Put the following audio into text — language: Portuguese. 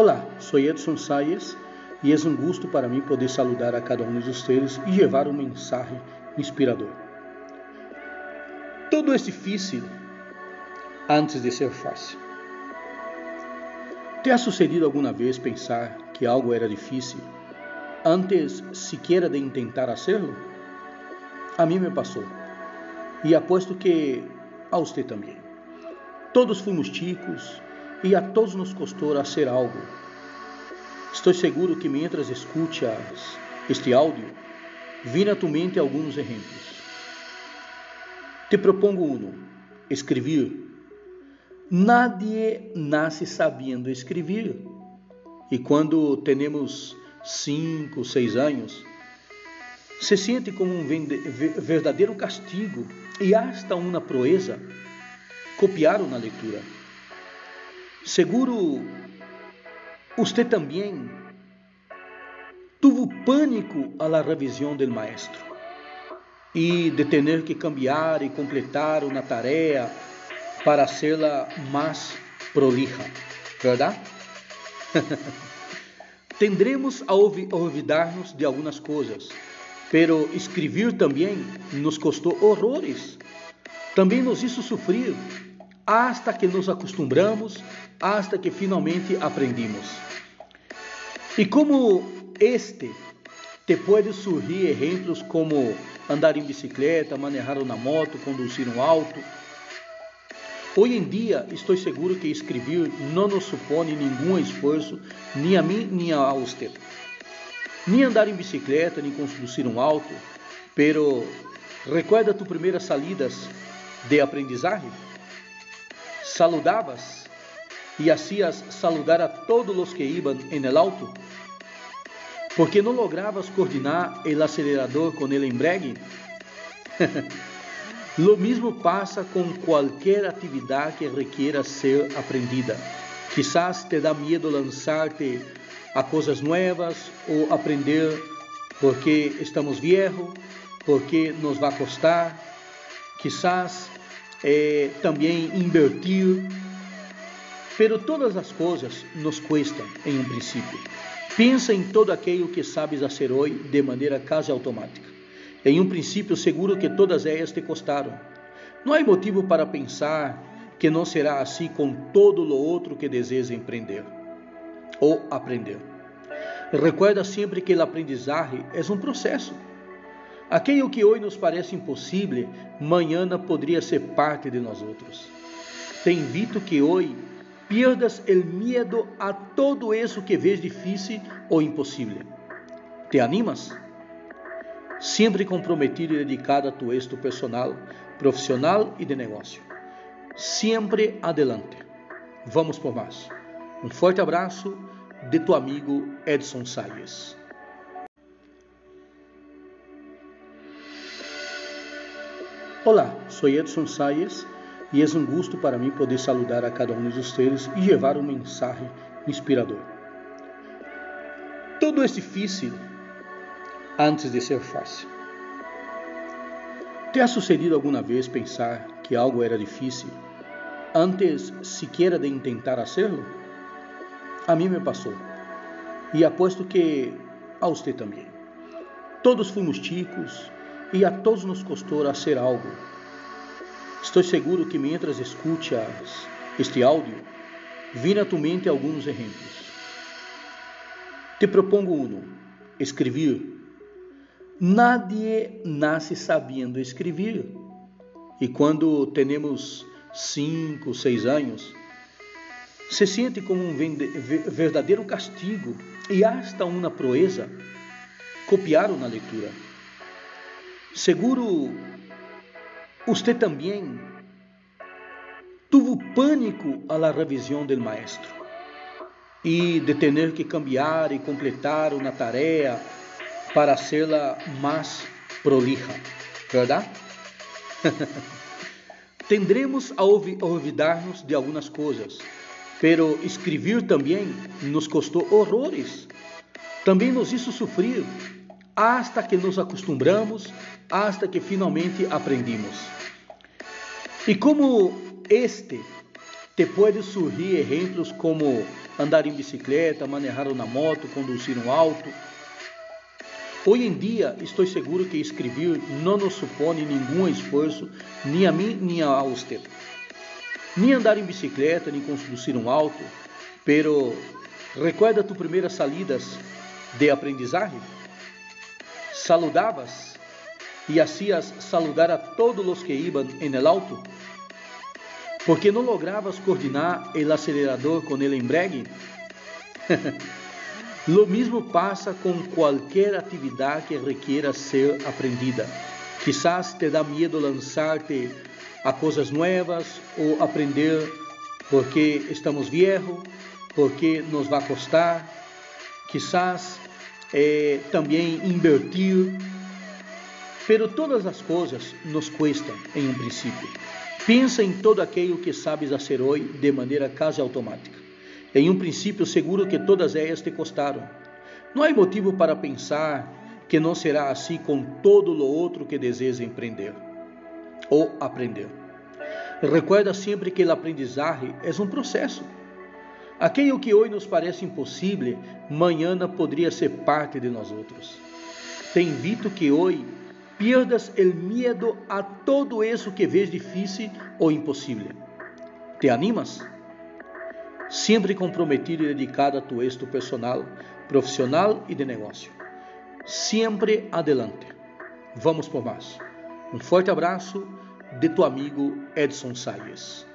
Olá, sou Edson Sayes e é um gosto para mim poder saludar a cada um de vocês e levar um mensagem inspirador. Tudo é difícil antes de ser fácil. Te ha sucedido alguma vez pensar que algo era difícil antes sequer de tentar hacerlo? A mim me passou. E aposto que a você também. Todos fomos chicos e a todos nos custou fazer algo. Estou seguro que mientras escuchas este áudio, a tu mente alguns exemplos. Te propongo um: escrever. Nadie nasce sabendo escrever. E quando temos cinco, seis anos, se sente como um verdadeiro castigo e hasta uma proeza copiar na leitura. Seguro você também tuvo pânico a la revisión del maestro e de ter que cambiar e completar uma tarefa para hacerla mais prolija, verdade? Tendremos a olvidar-nos de algumas coisas, pero escrever também nos custou horrores. Também nos hizo sofrer, hasta que nos acostumbramos, hasta que finalmente aprendimos. E como este, te pode surgir exemplos como andar em bicicleta, manejar uma moto, conduzir um auto, Hoje em dia, estou seguro que escrever não nos supõe nenhum esforço, nem a mim, nem a você. Nem andar em bicicleta, nem conduzir um auto, pero recuerda tu primeiras salidas de aprendizagem? Saludavas e hacías saludar a todos os que iban en el auto? Porque não logravas coordenar el acelerador com el embregue? Lo mesmo passa com qualquer atividade que requiera ser aprendida. Quizás te dá medo lançar-te a coisas novas ou aprender porque estamos viejos, porque nos vai custar. Quizás eh, também invertir. Pero todas as coisas nos custam em um princípio. Pensa em todo aquilo que sabes fazer hoje de maneira quase automática. Em um princípio, seguro que todas elas te custaram. Não há motivo para pensar que não será assim com todo o outro que deseja empreender ou aprender. Recuerda sempre que o aprendizagem é um processo. Aquilo que hoje nos parece impossível, amanhã poderia ser parte de nós outros. Te invito que hoje pierdas o medo a todo isso que vês difícil ou impossível. Te animas? sempre comprometido e dedicado a tu êxito personal, profissional e de negócio. Sempre adelante. Vamos por mais. Um forte abraço de tu amigo Edson Salles. Olá, sou Edson Salles e é um gosto para mim poder saludar a cada um de vocês e levar uma mensagem inspirador. Tudo é difícil antes de ser fácil. Te ha sucedido alguma vez pensar que algo era difícil antes sequer de tentar hacerlo? A mim me passou. E aposto que a você também. Todos fomos chicos e a todos nos custou fazer algo. Estou seguro que mientras escuchas este áudio, vêm a tu mente alguns exemplos. Te propongo um: escrever Nadie nasce sabendo escrever. E quando temos cinco, seis anos, se sente como um verdadeiro castigo e hasta uma proeza copiar na leitura. Seguro você também tuvo pânico a la revisión del maestro e de ter que cambiar e completar uma tarefa para hacerla más prolija, ¿verdad? Tendremos a olvidar-nos de algumas coisas, pero escrever também nos custou horrores. Também nos hizo sofrer, hasta que nos acostumbramos, hasta que finalmente aprendimos. E como este, te pode surgir exemplos como andar em bicicleta, manejar uma moto, conduzir um auto. Hoje em dia, estou seguro que escrever não nos supõe nenhum esforço, nem a mim, nem a você. Nem andar em bicicleta, nem conduzir um auto, pero recuerda tu primeiras salidas de aprendizagem? Saludabas e hacías saludar a todos os que iban en el auto? Porque não logravas coordenar el acelerador com el embrague? Lo mesmo passa com qualquer atividade que requiera ser aprendida. Quizás te dá medo lançar-te a coisas novas ou aprender porque estamos viejos, porque nos vai custar. Quizás eh, também invertir Pero todas as coisas nos custam em um princípio. Pensa em todo aquilo que sabes fazer hoje de maneira quase automática. Em um princípio, seguro que todas elas te custaram. Não há motivo para pensar que não será assim com todo o outro que deseja empreender ou aprender. Recuerda sempre que o aprendizagem é um processo. Aquilo que hoje nos parece impossível, amanhã poderia ser parte de nós outros. Te invito que hoje pierdas el miedo a todo eso que ves difícil o imposible. ¿Te animas? Sempre comprometido e dedicado a tu êxito personal, profissional e de negócio. Sempre adelante. Vamos por mais. Um forte abraço de tu amigo Edson Salles.